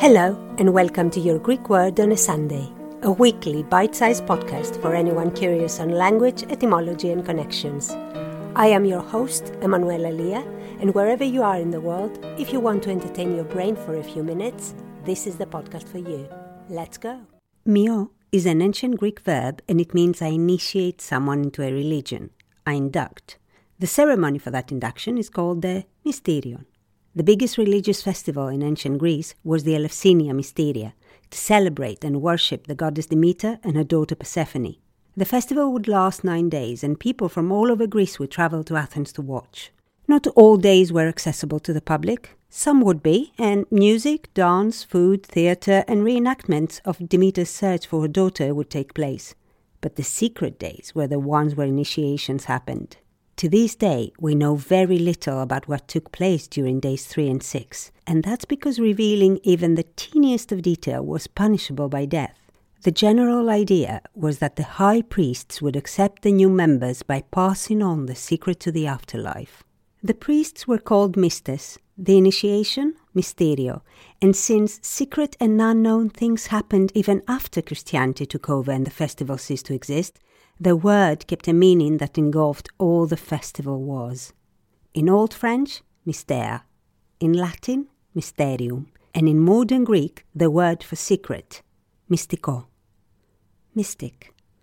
Hello, and welcome to Your Greek Word on a Sunday, a weekly bite sized podcast for anyone curious on language, etymology, and connections. I am your host, Emanuela Lia, and wherever you are in the world, if you want to entertain your brain for a few minutes, this is the podcast for you. Let's go. Mio is an ancient Greek verb and it means I initiate someone into a religion. I induct. The ceremony for that induction is called the mysterion. The biggest religious festival in ancient Greece was the Elefsinia Mysteria, to celebrate and worship the goddess Demeter and her daughter Persephone. The festival would last nine days, and people from all over Greece would travel to Athens to watch. Not all days were accessible to the public. Some would be, and music, dance, food, theatre, and reenactments of Demeter's search for her daughter would take place. But the secret days were the ones where initiations happened. To this day, we know very little about what took place during days 3 and 6, and that's because revealing even the teeniest of detail was punishable by death. The general idea was that the high priests would accept the new members by passing on the secret to the afterlife. The priests were called mystes, the initiation, mysterio, and since secret and unknown things happened even after Christianity took over and the festival ceased to exist, the word kept a meaning that engulfed all the festival was. In Old French, mystère, in Latin, mysterium, and in modern Greek, the word for secret, mystiko, mystic.